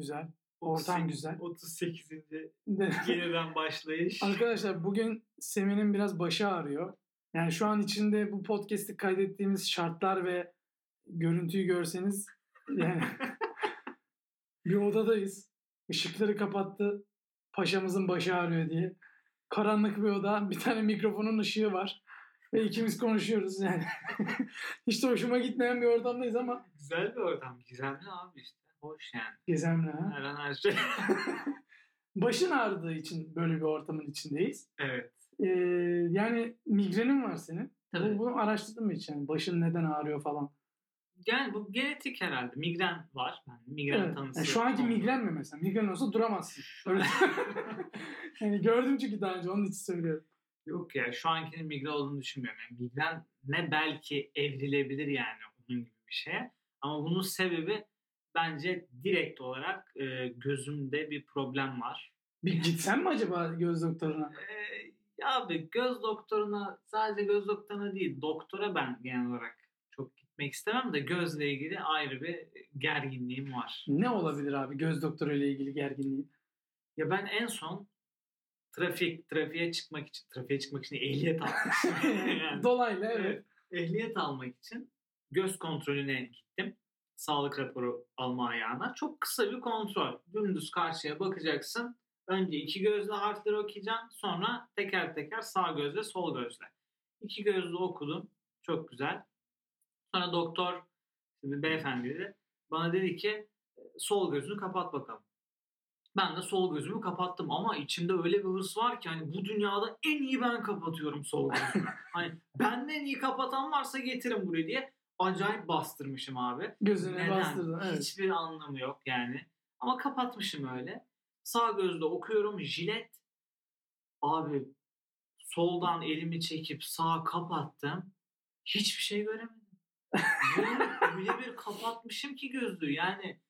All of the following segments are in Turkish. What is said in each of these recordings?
Güzel. Ortam güzel. 38. yeniden başlayış. Arkadaşlar bugün Semih'in biraz başı ağrıyor. Yani şu an içinde bu podcast'i kaydettiğimiz şartlar ve görüntüyü görseniz yani bir odadayız. Işıkları kapattı. Paşamızın başı ağrıyor diye. Karanlık bir oda. Bir tane mikrofonun ışığı var. Ve ikimiz konuşuyoruz yani. Hiç de hoşuma gitmeyen bir ortamdayız ama. Güzel bir ortam. Gizemli abi işte. Hoş yani. Gizemli ha. Her an her şey. Başın ağrıdığı için böyle bir ortamın içindeyiz. evet. Ee, yani migrenin var senin. Tabii. Bunu araştırdın mı hiç yani? Başın neden ağrıyor falan. Yani bu genetik herhalde. Migren var. Yani migren Evet. tanısı. Yani şu anki oldu. migren mi mesela? Migren olsa duramazsın. Öyle. yani gördüm çünkü daha önce onun için söylüyorum. Yok ya şu ankinin migren olduğunu düşünmüyorum. Yani migren ne belki evrilebilir yani onun gibi bir şeye. Ama bunun sebebi bence direkt olarak e, gözümde bir problem var. Bir gitsen mi acaba göz doktoruna? Ee, ya abi göz doktoruna sadece göz doktoruna değil doktora ben genel olarak çok gitmek istemem de gözle ilgili ayrı bir gerginliğim var. Ne olabilir abi göz doktoru ile ilgili gerginliğin? Ya ben en son trafik trafiğe çıkmak için trafiğe çıkmak için ehliyet almak için yani, Dolaylı evet. ehliyet almak için göz kontrolüne gittim. Sağlık raporu alma ayağına. Çok kısa bir kontrol. Dümdüz karşıya bakacaksın. Önce iki gözle harfleri okuyacaksın. Sonra teker teker sağ gözle sol gözle. İki gözle okudum. Çok güzel. Sonra doktor, şimdi beyefendi de bana dedi ki sol gözünü kapat bakalım. Ben de sol gözümü kapattım ama içimde öyle bir hırs var ki hani bu dünyada en iyi ben kapatıyorum sol gözümü. hani benden iyi kapatan varsa getirin buraya diye acayip bastırmışım abi. Gözüne Neden? bastırdın. Evet. Hiçbir anlamı yok yani. Ama kapatmışım öyle. Sağ gözle okuyorum jilet. Abi soldan elimi çekip sağa kapattım. Hiçbir şey göremedim. Öyle bir kapatmışım ki gözlüğü. Yani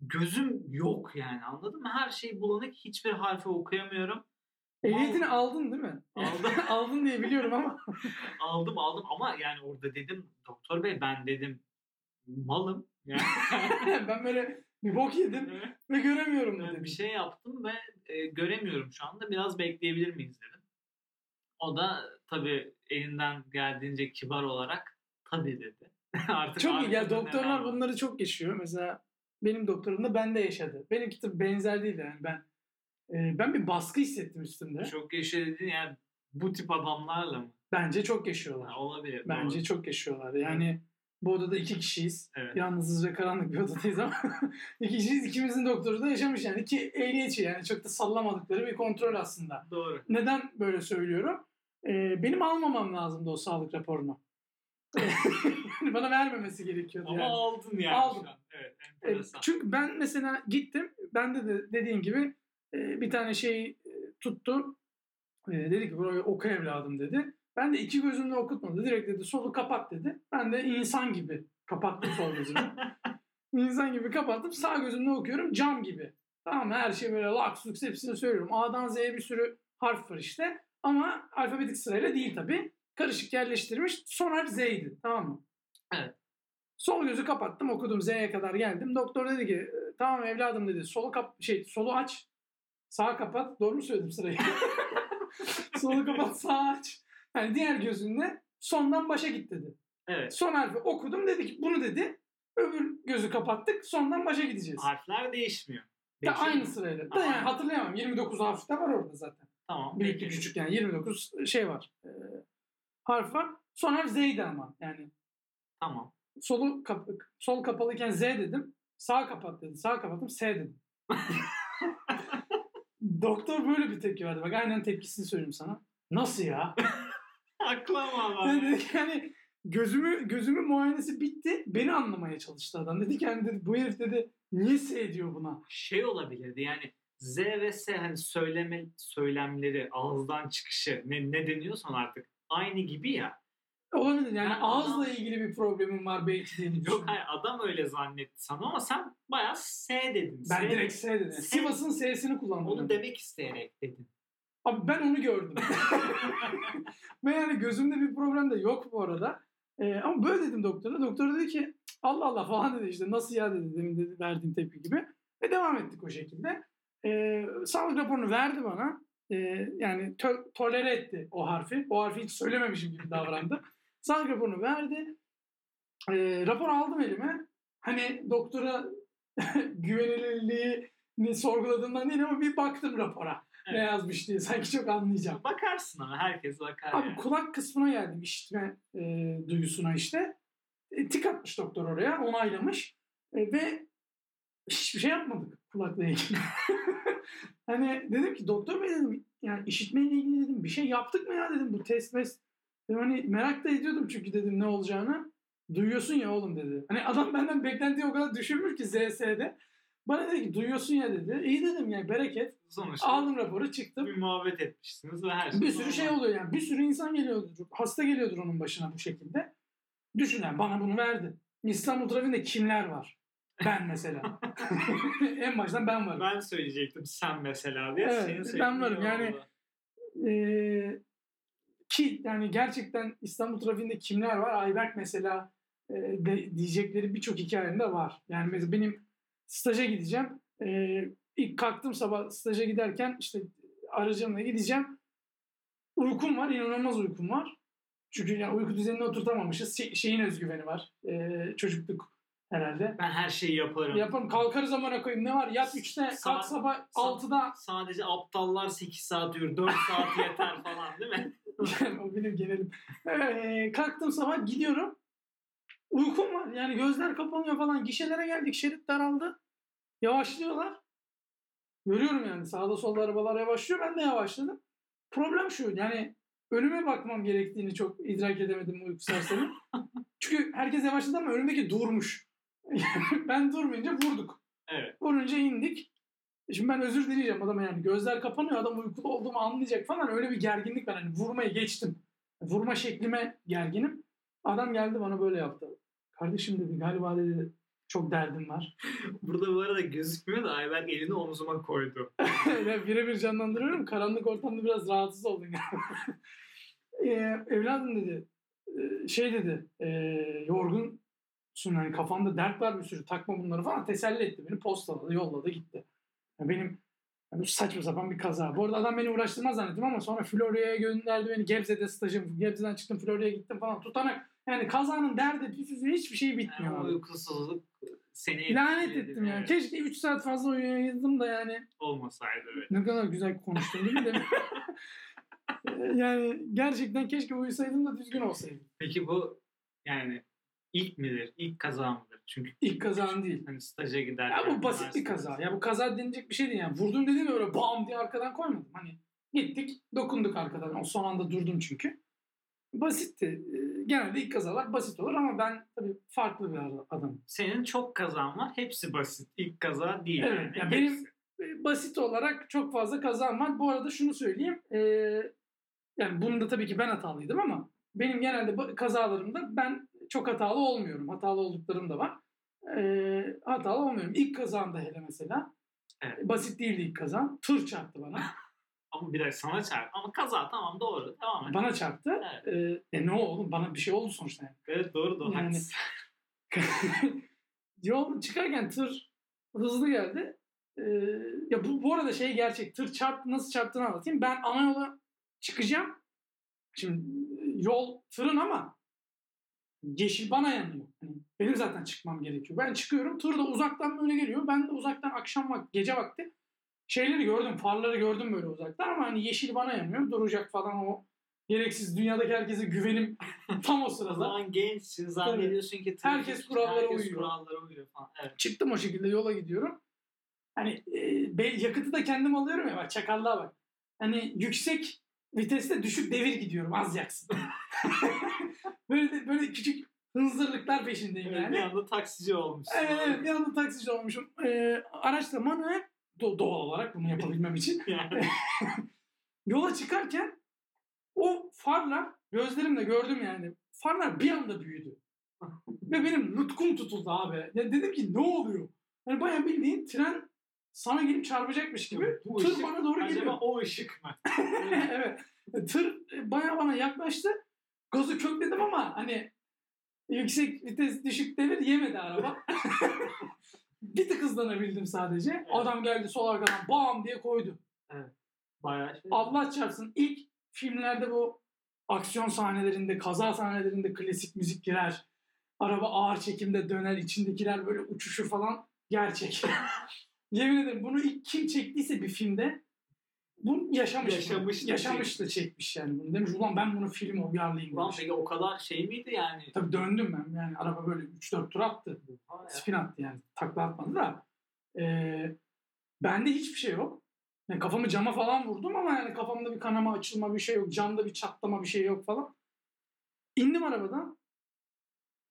gözüm yok yani anladın mı? Her şey bulanık. Hiçbir harfi okuyamıyorum. Ehliyetini aldın değil mi? Aldım. aldın diye biliyorum ama. aldım aldım ama yani orada dedim doktor bey ben dedim malım. Yani ben böyle bir bok yedim ve göremiyorum dedim. bir şey yaptım ve e, göremiyorum şu anda. Biraz bekleyebilir miyiz dedim. O da tabii elinden geldiğince kibar olarak tabii dedi. Artık Çok iyi. Ya doktorlar bunları çok yaşıyor. Mesela benim doktorum da bende yaşadı. Benimki tabii benzer değil yani ben e, ben bir baskı hissettim üstümde. Çok yaşa yani bu tip adamlarla mı? Bence çok yaşıyorlar. Ha, olabilir. Bence doğru. çok yaşıyorlar. Yani bu odada iki kişiyiz. Evet. Yalnızız ve karanlık bir odadayız ama iki kişiyiz. İkimizin doktoru da yaşamış yani. İki ehliyetçi yani çok da sallamadıkları bir kontrol aslında. Doğru. Neden böyle söylüyorum? Ee, benim almamam lazımdı o sağlık raporunu. bana vermemesi gerekiyordu Ama yani. aldın yani Aldım. şu an. Evet. Enteresan. Çünkü ben mesela gittim. Bende de dediğin gibi e, bir tane şey e, tuttu. E, dedi ki burayı oku evladım dedi. Ben de iki gözümle okutmadı. Direkt dedi solu kapat dedi. Ben de insan gibi kapattım sol gözümü. insan gibi kapattım. Sağ gözümle okuyorum cam gibi. Tamam mı? Her şey böyle laks luks hepsini söylüyorum. A'dan Z'ye bir sürü harf var işte. Ama alfabetik sırayla değil tabii. Karışık yerleştirmiş. Son harf Z'ydi. Tamam mı? Evet. Sol gözü kapattım okudum Z'ye kadar geldim. Doktor dedi ki tamam evladım dedi solu kap şey solu aç. Sağ kapat. Doğru mu söyledim sırayı? solu kapat sağ aç. Yani diğer gözünle sondan başa git dedi. Evet. Son harfi okudum dedi ki bunu dedi. Öbür gözü kapattık sondan başa gideceğiz. Harfler değişmiyor. Da Değişiyor aynı mu? sırayla. Da Ama- yani hatırlayamam. 29 harf de var orada zaten. Tamam. Büyük peki. küçük yani 29 şey var. Ee, harf var. Son harf Z'ydi ama yani. Tamam. Solu kap sol kapalıyken Z dedim. Sağ kapat dedi. Sağ kapattım S dedim. Doktor böyle bir tepki verdi. Bak aynen tepkisini söyleyeyim sana. Nasıl ya? Haklı ama Yani, yani gözümü gözümü muayenesi bitti. Beni anlamaya çalıştı adam. Dedi ki yani dedi, bu herif dedi niye S diyor buna? şey olabilirdi yani Z ve S hani söyleme söylemleri ağızdan çıkışı ne, ne deniyorsan artık aynı gibi ya. Olabilir yani Ben ağızla adam- ilgili bir problemim var belki diye Yok hayır adam öyle zannetti sana ama sen bayağı S dedin. Ben S direkt S dedim. S- Sivas'ın S'sini kullandım. onu demek isteyerek dedin. Abi ben onu gördüm. Ve yani gözümde bir problem de yok bu arada. Ee, ama böyle dedim doktora. Doktor dedi ki Allah Allah falan dedi işte nasıl ya dedi demin dedi verdiğin tepki gibi. Ve devam ettik o şekilde. Ee, sağlık raporunu verdi bana. Ee, yani tö- tolere etti o harfi. O harfi hiç söylememişim gibi davrandı. Sağlık raporunu verdi. Ee, rapor aldım elime. Hani doktora güvenilirliğini sorguladığımdan değil ama bir baktım rapora. Ne Evet. yazmış diye. Sanki çok anlayacağım. Bakarsın ama herkes bakar. Abi yani. kulak kısmına geldim işitme e, duyusuna işte. E, tik atmış doktor oraya onaylamış. E, ve hiçbir şey yapmadık kulakla ilgili. hani dedim ki doktor bey dedim yani işitmeyle ilgili dedim bir şey yaptık mı ya dedim bu test mes. Dedim, hani merak da ediyordum çünkü dedim ne olacağını. Duyuyorsun ya oğlum dedi. Hani adam benden beklentiyi o kadar düşürmüş ki ZS'de. Bana dedi ki duyuyorsun ya dedi. İyi dedim yani bereket. Sonuçta Aldım raporu çıktım. bir muhabbet etmişsiniz ve her şey Bir sürü şey oluyor yani. Bir sürü insan geliyordur. Hasta geliyordur onun başına bu şekilde. Düşün yani bana bunu verdi. İstanbul trafiğinde kimler var? Ben mesela. en baştan ben varım. Ben söyleyecektim sen mesela diye. Evet, Senin ben söylediğin varım. Yani- oldu. Ki yani gerçekten İstanbul trafiğinde kimler var? Ayberk mesela e, de, diyecekleri birçok hikayemde var. Yani mesela benim staja gideceğim. Ee, ilk kalktım sabah staja giderken işte aracımla gideceğim. Uykum var, inanılmaz uykum var. Çünkü yani uyku düzenini oturtamamışız. Şey- şeyin özgüveni var. Ee, çocukluk herhalde. Ben her şeyi yaparım. Yaparım kalkarız zamana koyayım. Ne var? Yat 3'te, kalk sabah saat- 6'da. Sadece aptallar 8 saat uyur. 4 saat yeter falan değil mi? o benim genelim. Ee, kalktım sabah gidiyorum. Uykum var. Yani gözler kapanıyor falan. Gişelere geldik. Şerit daraldı. Yavaşlıyorlar. Görüyorum yani sağda solda arabalar yavaşlıyor. Ben de yavaşladım. Problem şu. Yani önüme bakmam gerektiğini çok idrak edemedim uyku sersemi. Çünkü herkes yavaşladı ama önümdeki durmuş. ben durmayınca vurduk. Evet. Vurunca indik. Şimdi ben özür dileyeceğim adama yani. Gözler kapanıyor adam uykulu olduğumu anlayacak falan. Öyle bir gerginlik var. Hani vurmayı geçtim. Vurma şeklime gerginim. Adam geldi bana böyle yaptı. Kardeşim dedi galiba dedi çok derdim var. Burada bu arada gözükmüyor da Ayberk elini omzuma koydu. ben birebir canlandırıyorum. Karanlık ortamda biraz rahatsız oldum. ee, evladım dedi. e, Şey dedi. E, yorgunsun yani kafanda dert var bir sürü takma bunları falan teselli etti beni postaladı yolladı gitti. Yani benim yani bu saçma sapan bir kaza. Bu arada adam beni uğraştırmaz zannettim ama sonra Florya'ya gönderdi beni. Gebze'de stajım. Gebze'den çıktım Florya'ya gittim falan. Tutanak. Yani kazanın derdi, püsüzü hiçbir şey bitmiyor. Yani uykusuzluk seni Lanet ettim yani. evet. Keşke 3 saat fazla uyuyaydım da yani. Olmasaydı evet. Ne kadar güzel konuştun değil mi? Yani gerçekten keşke uyusaydım da düzgün olsaydım. Peki bu yani ilk midir? İlk kaza mıdır? Çünkü İlk kazan değil. hani staja giderken. Ya bu basit bir kaza. Ya bu kaza denilecek bir şey değil yani. Vurdum dediğim de öyle bam diye arkadan koymadım. Hani gittik dokunduk arkadan. O son anda durdum çünkü. Basitti. Ee, Genelde ilk kazalar basit olur ama ben tabii farklı bir adamım. Senin çok kazan var. Hepsi basit. İlk kaza değil. Evet, yani. ya benim- Hepsi. Ee, Basit olarak çok fazla kazam var. Bu arada şunu söyleyeyim. ee, yani bunda tabii ki ben hatalıydım ama benim genelde kazalarımda ben çok hatalı olmuyorum. Hatalı olduklarım da var. Ee, hatalı olmuyorum. İlk kazamda hele mesela. Evet. Basit değildi ilk kazam. Tır çarptı bana. Ama bir dakika sana çarp. Ama kaza tamam doğru. Devam et. bana çarptı. Evet. E ne oldu? Bana bir şey oldu sonuçta. Yani. Evet doğru doğru. Yani-. Yol çıkarken tır hızlı geldi. Ee, ya bu, bu arada şey gerçek. Tır çarptı nasıl çarptığını anlatayım. Ben ana yola çıkacağım. Şimdi e, yol tırın ama yeşil bana yanıyor. Hani benim zaten çıkmam gerekiyor. Ben çıkıyorum. Tır da uzaktan böyle geliyor. Ben de uzaktan akşam vakti, gece vakti şeyleri gördüm. Farları gördüm böyle uzaktan ama hani yeşil bana yanmıyor. Duracak falan o gereksiz dünyadaki herkese güvenim tam o O sırada. zaman gençsin zannediyorsun ki Herkes kurallara herkes uyuyor. kurallara uyuyor falan. Evet. Çıktım o şekilde yola gidiyorum. Hani e, yakıtı da kendim alıyorum ya bak çakallığa bak. Hani yüksek viteste düşük devir gidiyorum az yaksın. böyle de, böyle küçük hınzırlıklar peşindeyim Evet, yani. Bir anda taksici olmuşsun. Evet, evet bir anda taksici olmuşum. Ee, araçla manuel do- doğal olarak bunu yapabilmem için. Yani Yola çıkarken o farlar gözlerimle gördüm yani. Farlar bir anda büyüdü. Ve benim nutkum tutuldu abi. Ya dedim ki ne oluyor? Yani bayağı bildiğin tren sana gelip çarpacakmış gibi. Bu tır ışık- bana doğru acaba geliyor. o ışık mı? evet. Tır bayağı bana yaklaştı. Gazı kökledim ama hani yüksek vites düşük devir yemedi araba. Bir tık hızlanabildim sadece. Adam geldi sol arkadan bam diye koydu. Bayağı şey. Allah çarpsın ilk filmlerde bu aksiyon sahnelerinde, kaza sahnelerinde klasik müzik girer. Araba ağır çekimde döner, içindekiler böyle uçuşur falan. Gerçek. Yemin ederim bunu ilk kim çektiyse bir filmde bu yaşamış. Yaşamış da Yaşamış da çekmiş yani bunu. Demiş ulan ben bunu filme uyarlayayım Ulan peki o kadar şey miydi yani? Tabii döndüm ben. Yani araba böyle 3-4 tur attı. Ya. Spin attı yani. Takla atmadı da. Ee, bende hiçbir şey yok. Yani kafamı cama falan vurdum ama yani kafamda bir kanama açılma bir şey yok. Camda bir çatlama bir şey yok falan. İndim arabadan.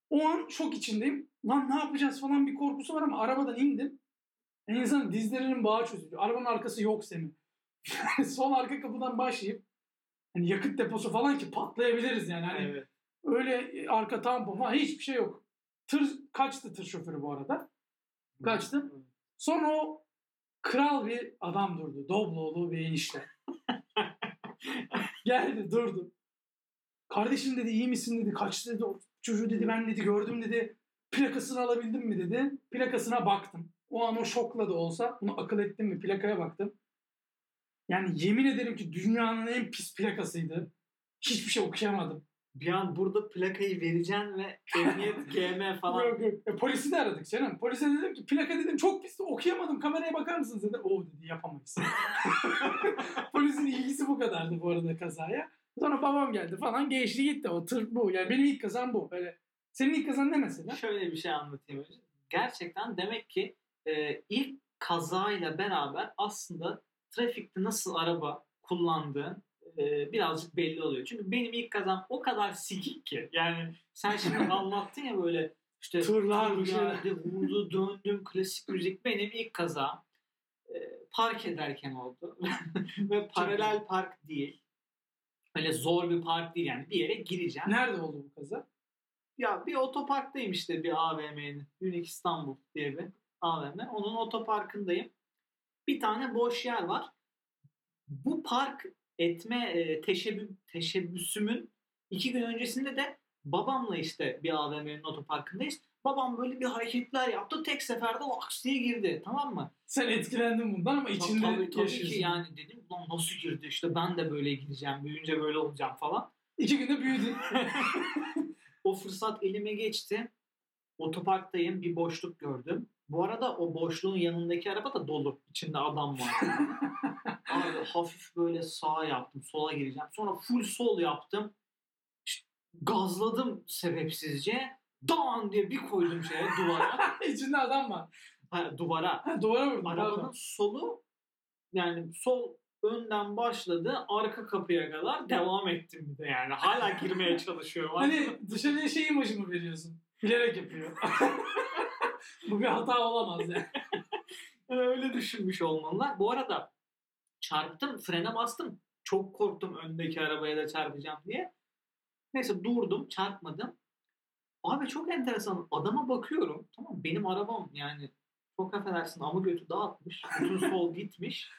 O an şok içindeyim. Lan ne yapacağız falan bir korkusu var ama arabadan indim. En insan dizlerinin bağı çözülüyor. Arabanın arkası yok senin. Sol arka kapıdan başlayıp hani yakıt deposu falan ki patlayabiliriz yani. Hani Evet. Öyle arka tampon falan hiçbir şey yok. Tır kaçtı tır şoförü bu arada. Kaçtı. Sonra o kral bir adam durdu. Dobloğlu bir enişte. Geldi durdu. Kardeşim dedi iyi misin dedi. Kaçtı dedi. O çocuğu dedi ben dedi gördüm dedi. Plakasını alabildim mi dedi. Plakasına baktım. O an o şokla da olsa bunu akıl ettim mi plakaya baktım. Yani yemin ederim ki dünyanın en pis plakasıydı. Hiçbir şey okuyamadım. Bir an burada plakayı vereceksin ve emniyet GM falan. Yok yok. E, polisi de aradık canım. Polise dedim ki plaka dedim çok pis okuyamadım kameraya bakar mısınız dedi. O dedi yapamayız. Polisin ilgisi bu kadardı bu arada kazaya. Sonra babam geldi falan geçti gitti o tır bu. Yani benim ilk kazam bu. Böyle, senin ilk kazan ne mesela? Şöyle bir şey anlatayım. önce. Gerçekten demek ki e, ilk kazayla beraber aslında trafikte nasıl araba kullandığın e, birazcık belli oluyor. Çünkü benim ilk kazam o kadar sikik ki. Yani sen şimdi anlattın ya böyle işte Turlar, geldi, vurdu, döndüm, klasik müzik. Benim ilk kazam e, park ederken oldu. Ve paralel park değil. Öyle zor bir park değil yani bir yere gireceğim. Nerede oldu bu kaza? Ya bir otoparktayım işte bir AVM'nin. Unique İstanbul diye bir AVM. Onun otoparkındayım. Bir tane boş yer var. Bu park etme e, teşebbü, teşebbüsümün iki gün öncesinde de babamla işte bir AVM'nin otoparkındayız. Babam böyle bir hareketler yaptı. Tek seferde laks diye girdi. Tamam mı? Sen etkilendin bundan ama içinde tabii, tabii yaşıyorsun. ki yani dedim ulan nasıl girdi işte ben de böyle gireceğim. Büyüyünce böyle olacağım falan. İki günde büyüdün. O fırsat elime geçti. Otoparktayım bir boşluk gördüm. Bu arada o boşluğun yanındaki araba da dolu. İçinde adam var. Abi hafif böyle sağa yaptım. Sola gireceğim. Sonra full sol yaptım. İşte gazladım sebepsizce. Dan diye bir koydum şeye duvara. İçinde adam var. Ha, duvara. Ha, duvara vurdun. Arabanın pardon. solu yani sol önden başladı arka kapıya kadar devam ettim bir de yani. Hala girmeye çalışıyorum. Hani dışarıya şey imajı mı veriyorsun? Bilerek yapıyor. bu bir hata olamaz yani. Öyle düşünmüş olmalılar. Bu arada çarptım, frene bastım. Çok korktum öndeki arabaya da çarpacağım diye. Neyse durdum, çarpmadım. Abi çok enteresan. Adama bakıyorum. Tamam benim arabam yani çok affedersin ama götü dağıtmış. Bütün sol gitmiş.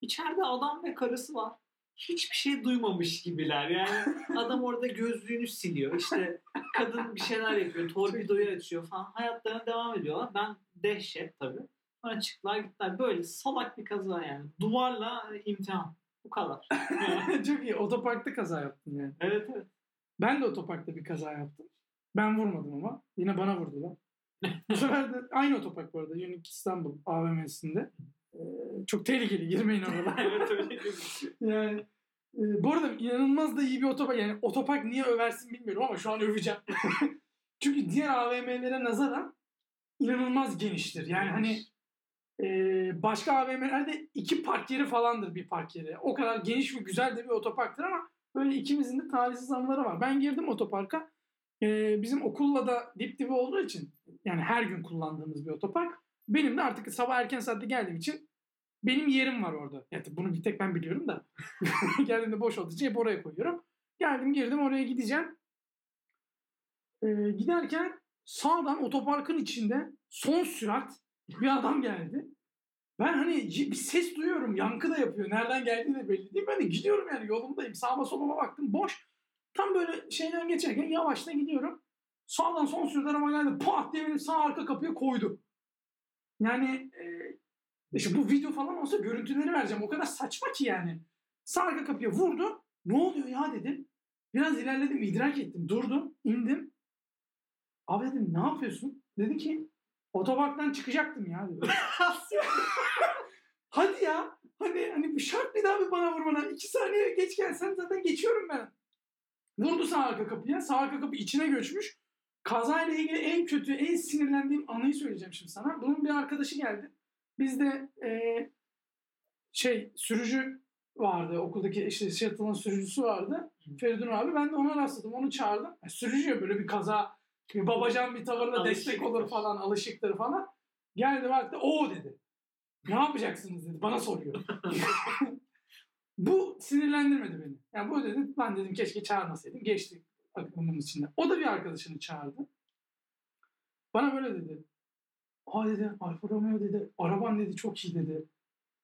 İçeride adam ve karısı var. Hiçbir şey duymamış gibiler. Yani adam orada gözlüğünü siliyor. İşte kadın bir şeyler yapıyor. Torpidoyu açıyor falan. Hayatlarına devam ediyorlar. Ben dehşet tabii. Sonra çıktılar gittiler. Böyle salak bir kaza yani. Duvarla imtihan. Bu kadar. Çok iyi. Otoparkta kaza yaptın yani. evet evet. Ben de otoparkta bir kaza yaptım. Ben vurmadım ama. Yine bana vurdular. Bu sefer de aynı otopark bu arada. Unique İstanbul AVM'sinde. Çok tehlikeli. Girmeyin oralara. evet öyle yani e, bu arada inanılmaz da iyi bir otopark. Yani otopark niye översin bilmiyorum ama şu an öveceğim. Çünkü diğer AVM'lere nazaran inanılmaz geniştir. Yani hani e, başka AVM'lerde iki park yeri falandır bir park yeri. O kadar geniş ve güzel de bir otoparktır ama böyle ikimizin de talihsiz anıları var. Ben girdim otoparka. E, bizim okulla da dip dibe olduğu için yani her gün kullandığımız bir otopark. Benim de artık sabah erken saatte geldiğim için benim yerim var orada. Yani bunu bir tek ben biliyorum da. Geldiğimde boş olduğu için hep oraya koyuyorum. Geldim girdim oraya gideceğim. Ee, giderken sağdan otoparkın içinde son sürat bir adam geldi. Ben hani bir ses duyuyorum. Yankı da yapıyor. Nereden geldiği de belli değil. Ben de gidiyorum yani yolumdayım. Sağıma soluma baktım. Boş. Tam böyle şeyden geçerken yavaştan gidiyorum. Sağdan son sürat araba geldi. Pat diye benim sağ arka kapıya koydu. Yani e, işte bu video falan olsa görüntüleri vereceğim. O kadar saçma ki yani. Sağ arka kapıya vurdu. Ne oluyor ya dedim. Biraz ilerledim, idrak ettim. Durdum, indim. Abi dedim ne yapıyorsun? Dedi ki otoparktan çıkacaktım ya dedi. Hadi ya. Hani hani bu şart bir daha bir bana vurmana. İki saniye geç gelsen zaten geçiyorum ben. Vurdu sağ arka kapıya. Sağ arka kapı içine göçmüş. Kazayla ilgili en kötü, en sinirlendiğim anıyı söyleyeceğim şimdi sana. Bunun bir arkadaşı geldi. Bizde eee şey sürücü vardı. Okuldaki işte shuttle'ın sürücüsü vardı. Feridun abi. Ben de ona rastladım. Onu çağırdım. Yani sürücü ya böyle bir kaza bir babacan bir tavırla destek olur falan. Alışıktır falan. Geldi baktı. O dedi. Ne yapacaksınız dedi. Bana soruyor. bu sinirlendirmedi beni. Yani bu dedi. Ben dedim keşke çağırmasaydım. Geçti aklımın içinde. O da bir arkadaşını çağırdı. Bana böyle dedi. Aa dedi Alfa Romeo dedi. Araban dedi çok iyi dedi.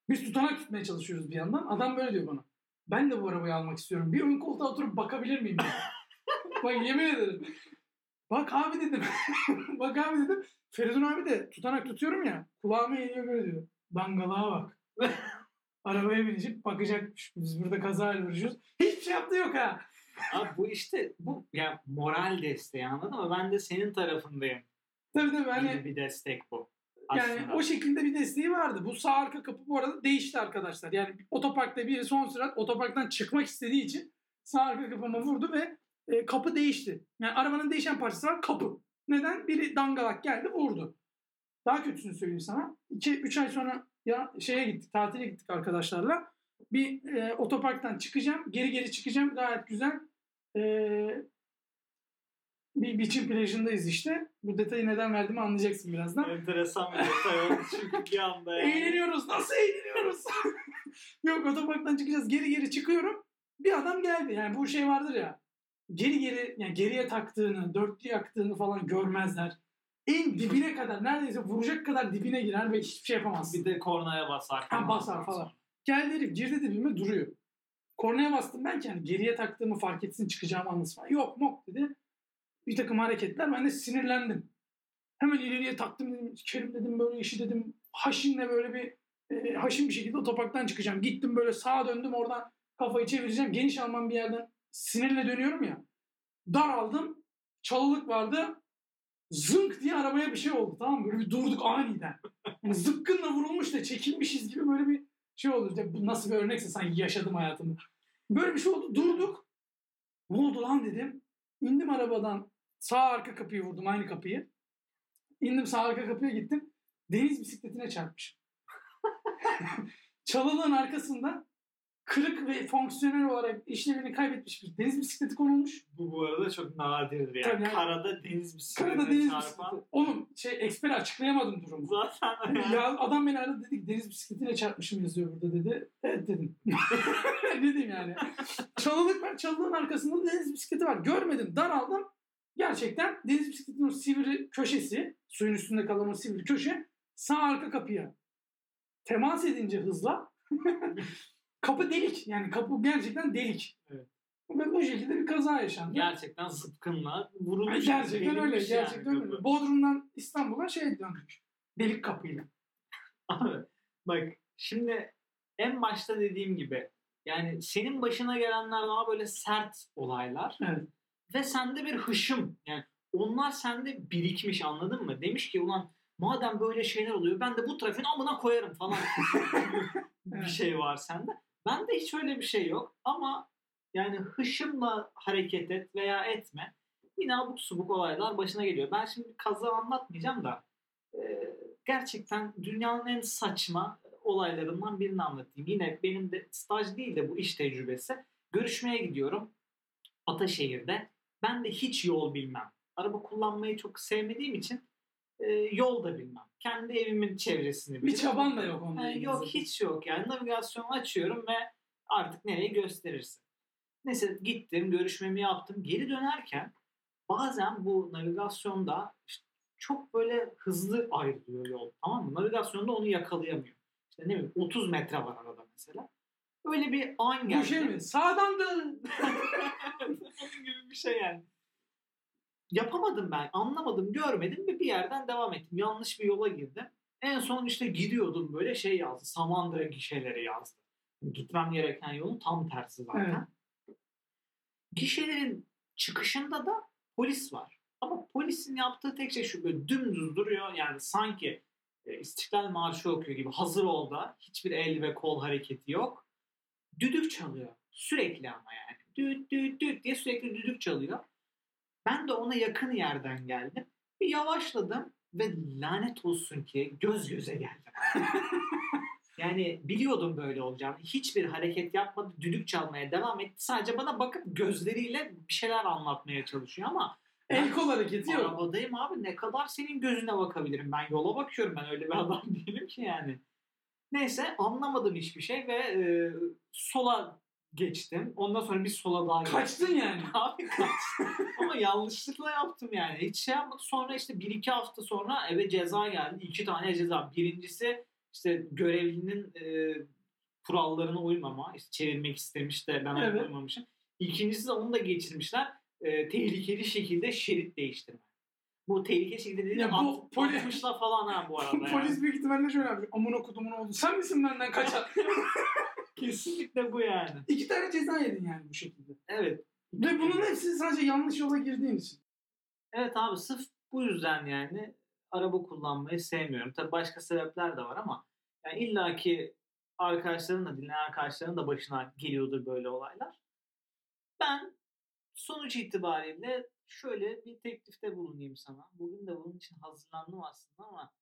Biz tutanak tutmaya çalışıyoruz bir yandan. Adam böyle diyor bana. Ben de bu arabayı almak istiyorum. Bir ön koltuğa oturup bakabilir miyim? Bak yemin ederim. Bak abi dedim. Bak abi dedim. Feridun abi de tutanak tutuyorum ya. Kulağıma geliyor böyle diyor. Dangalığa bak. Arabaya binecek bakacakmış. Biz burada kaza veriyoruz. Hiçbir şey yaptı yok ha. Abi bu işte bu ya moral desteği anladın mı? Ben de senin tarafındayım. Tabii tabii hani bir destek bu. yani Aslında. o şekilde bir desteği vardı. Bu sağ arka kapı bu arada değişti arkadaşlar. Yani otoparkta biri son sürat otoparktan çıkmak istediği için sağ arka kapıma vurdu ve e, kapı değişti. Yani arabanın değişen parçası var kapı. Neden? Biri dangalak geldi vurdu. Daha kötüsünü söyleyeyim sana. 2-3 ay sonra ya şeye gittik, tatile gittik arkadaşlarla. Bir e, otoparktan çıkacağım, geri geri çıkacağım gayet güzel. E, bir biçim plajındayız işte. Bu detayı neden verdiğimi anlayacaksın birazdan. Enteresan bir detay oldu çünkü bir anda yani. Eğleniyoruz. Nasıl eğleniyoruz? Yok otoparktan çıkacağız. Geri geri çıkıyorum. Bir adam geldi. Yani bu şey vardır ya. Geri geri yani geriye taktığını, dörtlü yaktığını falan görmezler. En dibine kadar neredeyse vuracak kadar dibine girer ve hiçbir şey yapamaz. Bir de kornaya basar. Ha, basar falan. Geldi herif girdi dibime duruyor. Kornaya bastım ben ki hani geriye taktığımı fark etsin çıkacağımı anlasın. Yok mok dedi. Bir takım hareketler ben de sinirlendim. Hemen ileriye taktım dedim. Kerim dedim böyle işi dedim. Haşinle böyle bir e, haşin bir şekilde otoparktan çıkacağım. Gittim böyle sağa döndüm oradan kafayı çevireceğim. Geniş alman bir yerden sinirle dönüyorum ya. Dar aldım. Çalılık vardı. Zınk diye arabaya bir şey oldu tamam mı? Böyle bir durduk aniden. Yani zıpkınla vurulmuş da çekilmişiz gibi böyle bir şey. İşte bu nasıl bir örnekse sanki yaşadım hayatımda. Böyle bir şey oldu. Durduk. Ne oldu lan dedim. İndim arabadan. Sağ arka kapıyı vurdum aynı kapıyı. İndim sağ arka kapıya gittim. Deniz bisikletine çarpmış. Çalılığın arkasında kırık ve fonksiyonel olarak işlevini kaybetmiş bir deniz bisikleti konulmuş. Bu bu arada çok nadirdir yani. Tabii yani. Karada deniz bisikletine Karada deniz çarpan. bisikleti. Oğlum şey ekspere açıklayamadım durumu. Zaten yani. ya adam beni aradı dedi ki deniz bisikletine çarpmışım yazıyor burada dedi. Evet dedim. ne diyeyim yani. Çalılık var. Çalılığın arkasında deniz bisikleti var. Görmedim. Daraldım. Gerçekten deniz bisikletinin sivri köşesi, suyun üstünde kalan o sivri köşe sağ arka kapıya temas edince hızla kapı delik. Yani kapı gerçekten delik. Evet. Ve bu şekilde bir kaza yaşandı. Gerçekten zıpkınla vurulmuş. Ay, gerçekten öyle. Verilmiş yani Gerçekten öyle. Bodrum'dan İstanbul'a şey döndük. Delik kapıyla. Abi bak şimdi en başta dediğim gibi yani senin başına gelenler daha böyle sert olaylar Evet. ve sende bir hışım yani onlar sende birikmiş anladın mı? Demiş ki ulan madem böyle şeyler oluyor ben de bu trafiğin amına koyarım falan bir şey var sende. Bende hiç öyle bir şey yok ama yani hışımla hareket et veya etme yine abuk subuk olaylar başına geliyor. Ben şimdi kaza anlatmayacağım da e, gerçekten dünyanın en saçma olaylarından birini anlatayım. Yine benim de staj değil de bu iş tecrübesi. Görüşmeye gidiyorum Ataşehir'de. Ben de hiç yol bilmem. Araba kullanmayı çok sevmediğim için e, yol da bilmem. Kendi evimin çevresini Bir bilirim. çaban da yok onunla ilgili yok hiç yok yani navigasyonu açıyorum ve artık nereye gösterirsin. Neyse gittim görüşmemi yaptım. Geri dönerken bazen bu navigasyonda işte çok böyle hızlı ayrılıyor yol tamam mı? Navigasyonda onu yakalayamıyor. İşte ne bileyim 30 metre var arada mesela. Öyle bir an geldi. Bu şey mi? Sağdan dön. Onun gibi bir şey yani. Yapamadım ben. Anlamadım, görmedim ve bir yerden devam ettim. Yanlış bir yola girdim. En son işte gidiyordum böyle şey yazdı. Samandıra gişeleri yazdı. Gitmem gereken yolun tam tersi zaten. Gişelerin çıkışında da polis var. Ama polisin yaptığı tek şey şu böyle dümdüz duruyor. Yani sanki e, İstiklal Marşı okuyor gibi hazır ol da hiçbir el ve kol hareketi yok. Düdük çalıyor. Sürekli ama yani. Düt düt düt diye sürekli düdük çalıyor. Ben de ona yakın yerden geldim. Bir yavaşladım ve lanet olsun ki göz göze geldim. yani biliyordum böyle olacağını. Hiçbir hareket yapmadı. Düdük çalmaya devam etti. Sadece bana bakıp gözleriyle bir şeyler anlatmaya çalışıyor ama El kol hareketi yok. Arabadayım abi ne kadar senin gözüne bakabilirim. Ben yola bakıyorum ben öyle bir adam değilim ki yani. Neyse anlamadım hiçbir şey ve e, sola geçtim. Ondan sonra bir sola daha geçtim. Kaçtın yani. Abi kaçtım. Ama yanlışlıkla yaptım yani. Hiç şey yapmadım. Sonra işte bir iki hafta sonra eve ceza geldi. İki tane ceza. Birincisi işte görevlinin e, kurallarına uymama. İşte çevirmek istemiş de ben Evet. uymamışım. İkincisi de onu da geçirmişler. E, tehlikeli şekilde şerit değiştirme. Bu tehlikeli şekilde dediğim Ya bu at, poli- 60'la falan ha bu arada. yani. Polis büyük ihtimalle şöyle yapmış. Amına kodumun oldu. Sen misin benden kaçan? Kesinlikle bu yani. İki tane ceza yedin yani bu şekilde. Evet. Ve bunun hepsi sadece yanlış yola girdiğin için. Evet abi sırf bu yüzden yani araba kullanmayı sevmiyorum. Tabii başka sebepler de var ama yani illaki arkadaşların da dinleyen arkadaşların da başına geliyordur böyle olaylar. Ben sonuç itibariyle şöyle bir teklifte bulunayım sana. Bugün de bunun için hazırlandım aslında ama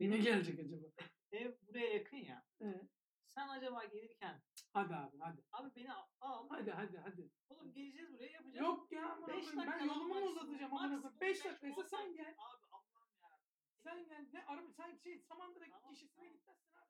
Ne gelecek acaba? ev buraya yakın ya. Evet. Sen acaba gelirken Hadi abi hadi. abi beni al. Hadi hadi hadi. Oğlum geleceğiz buraya yapacağız. Yok ya amına Beş koyayım. Ben dakika yolumu mu maksimum- uzatacağım amına maksimum koyayım. 5 beş dakikaysa on sen dakika. gel. Abi Allah'ım yarabbim. Sen gel. Ne araba sen şey Samandıra Tamam, kişisine tamam. gitmezsin abi.